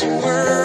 this world.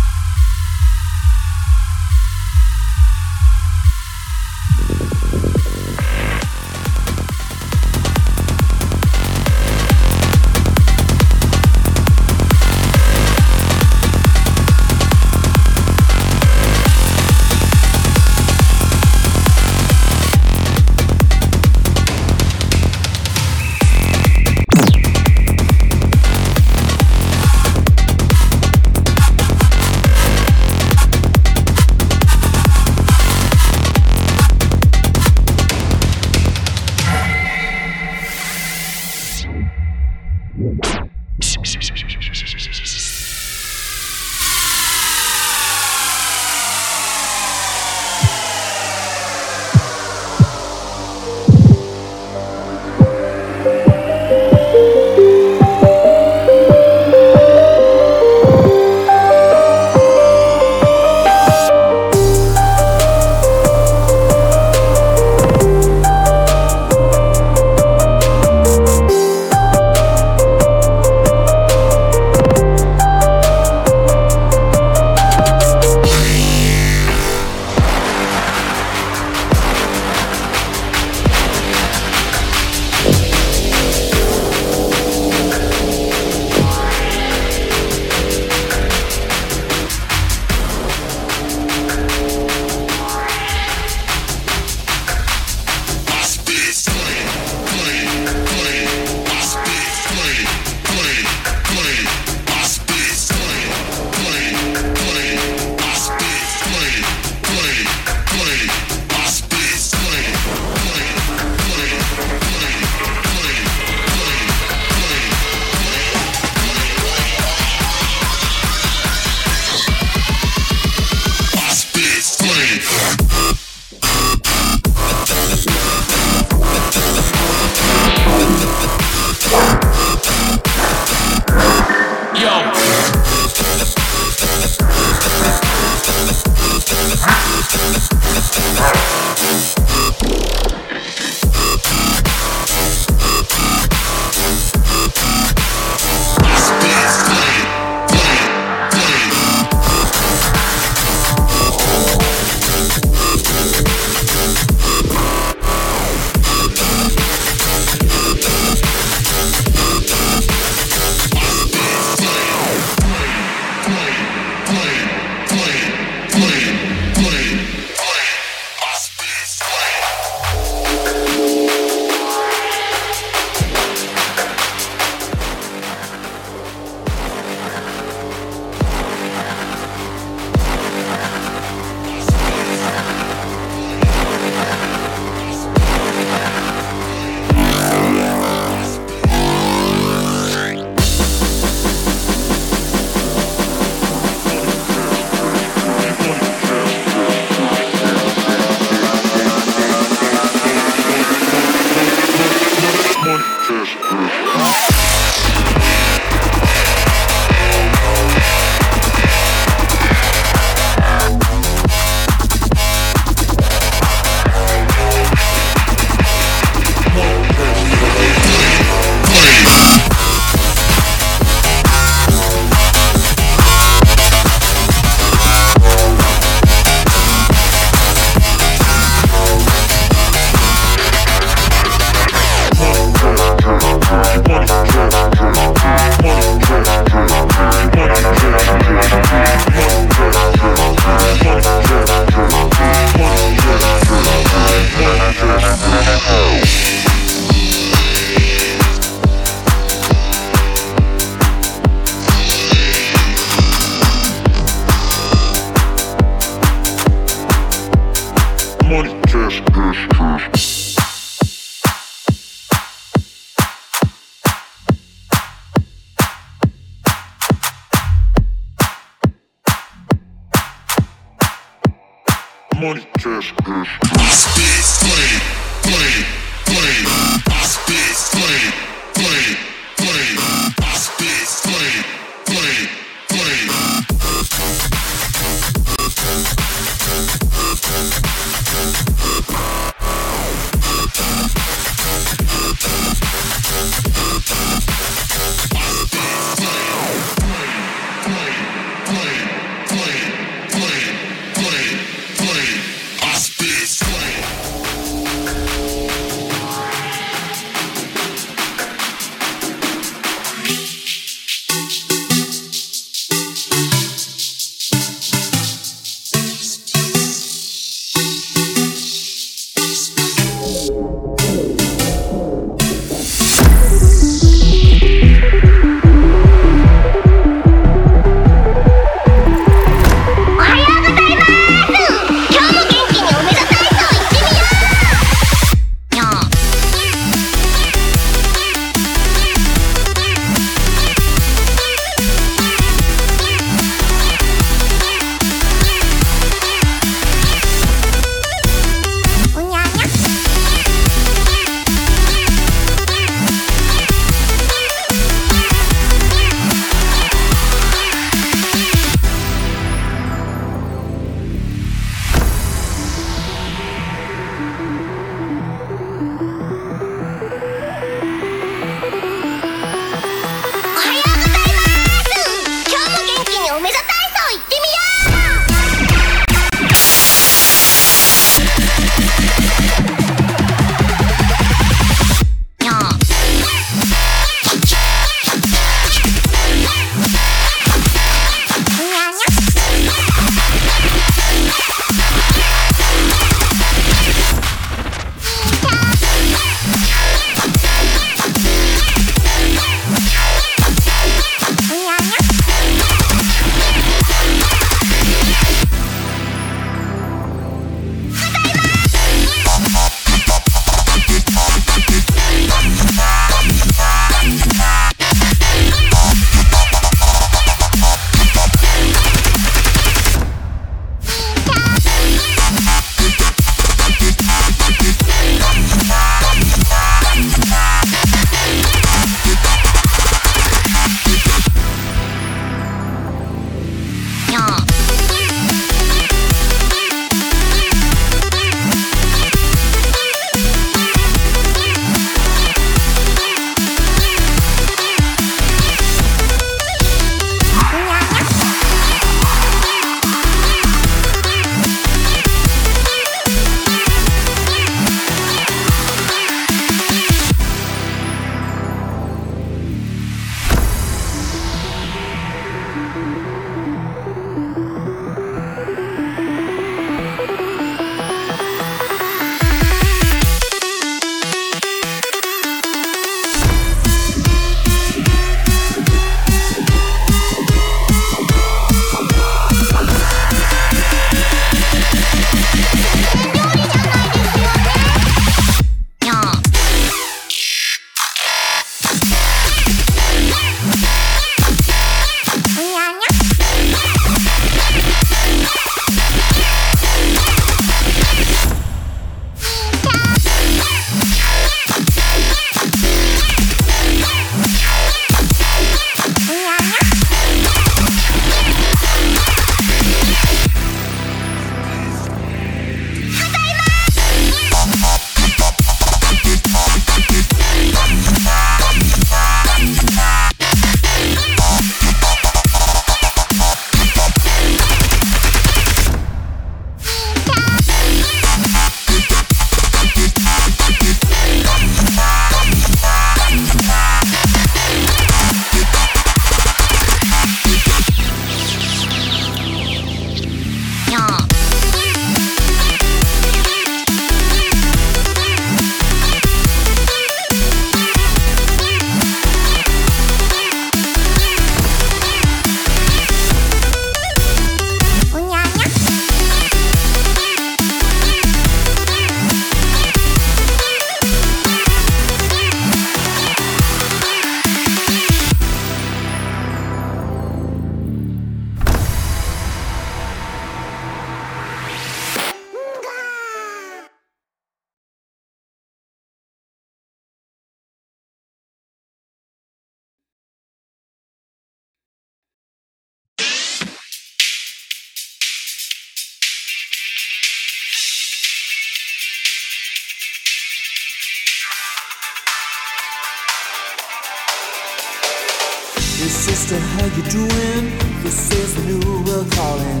sister, how you doing? This is the new world calling.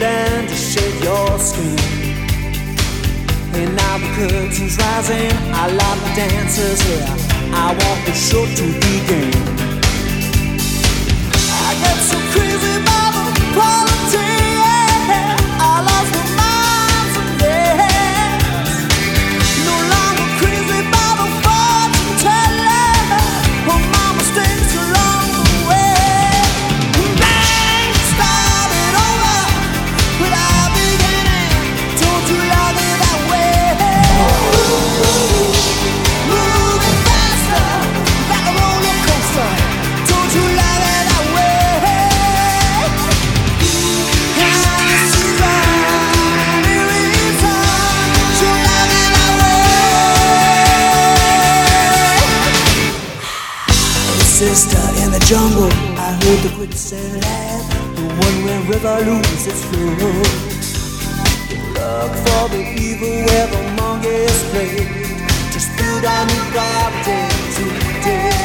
Learn to shake your skin. And now the curtain's rising. I love the dancers here. I want the show to begin. I get so crazy sister in the jungle. I heard the quicksand. The one-way river loses its flow. Look for the evil where the monkeys play. Just build on the garden today.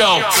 yo.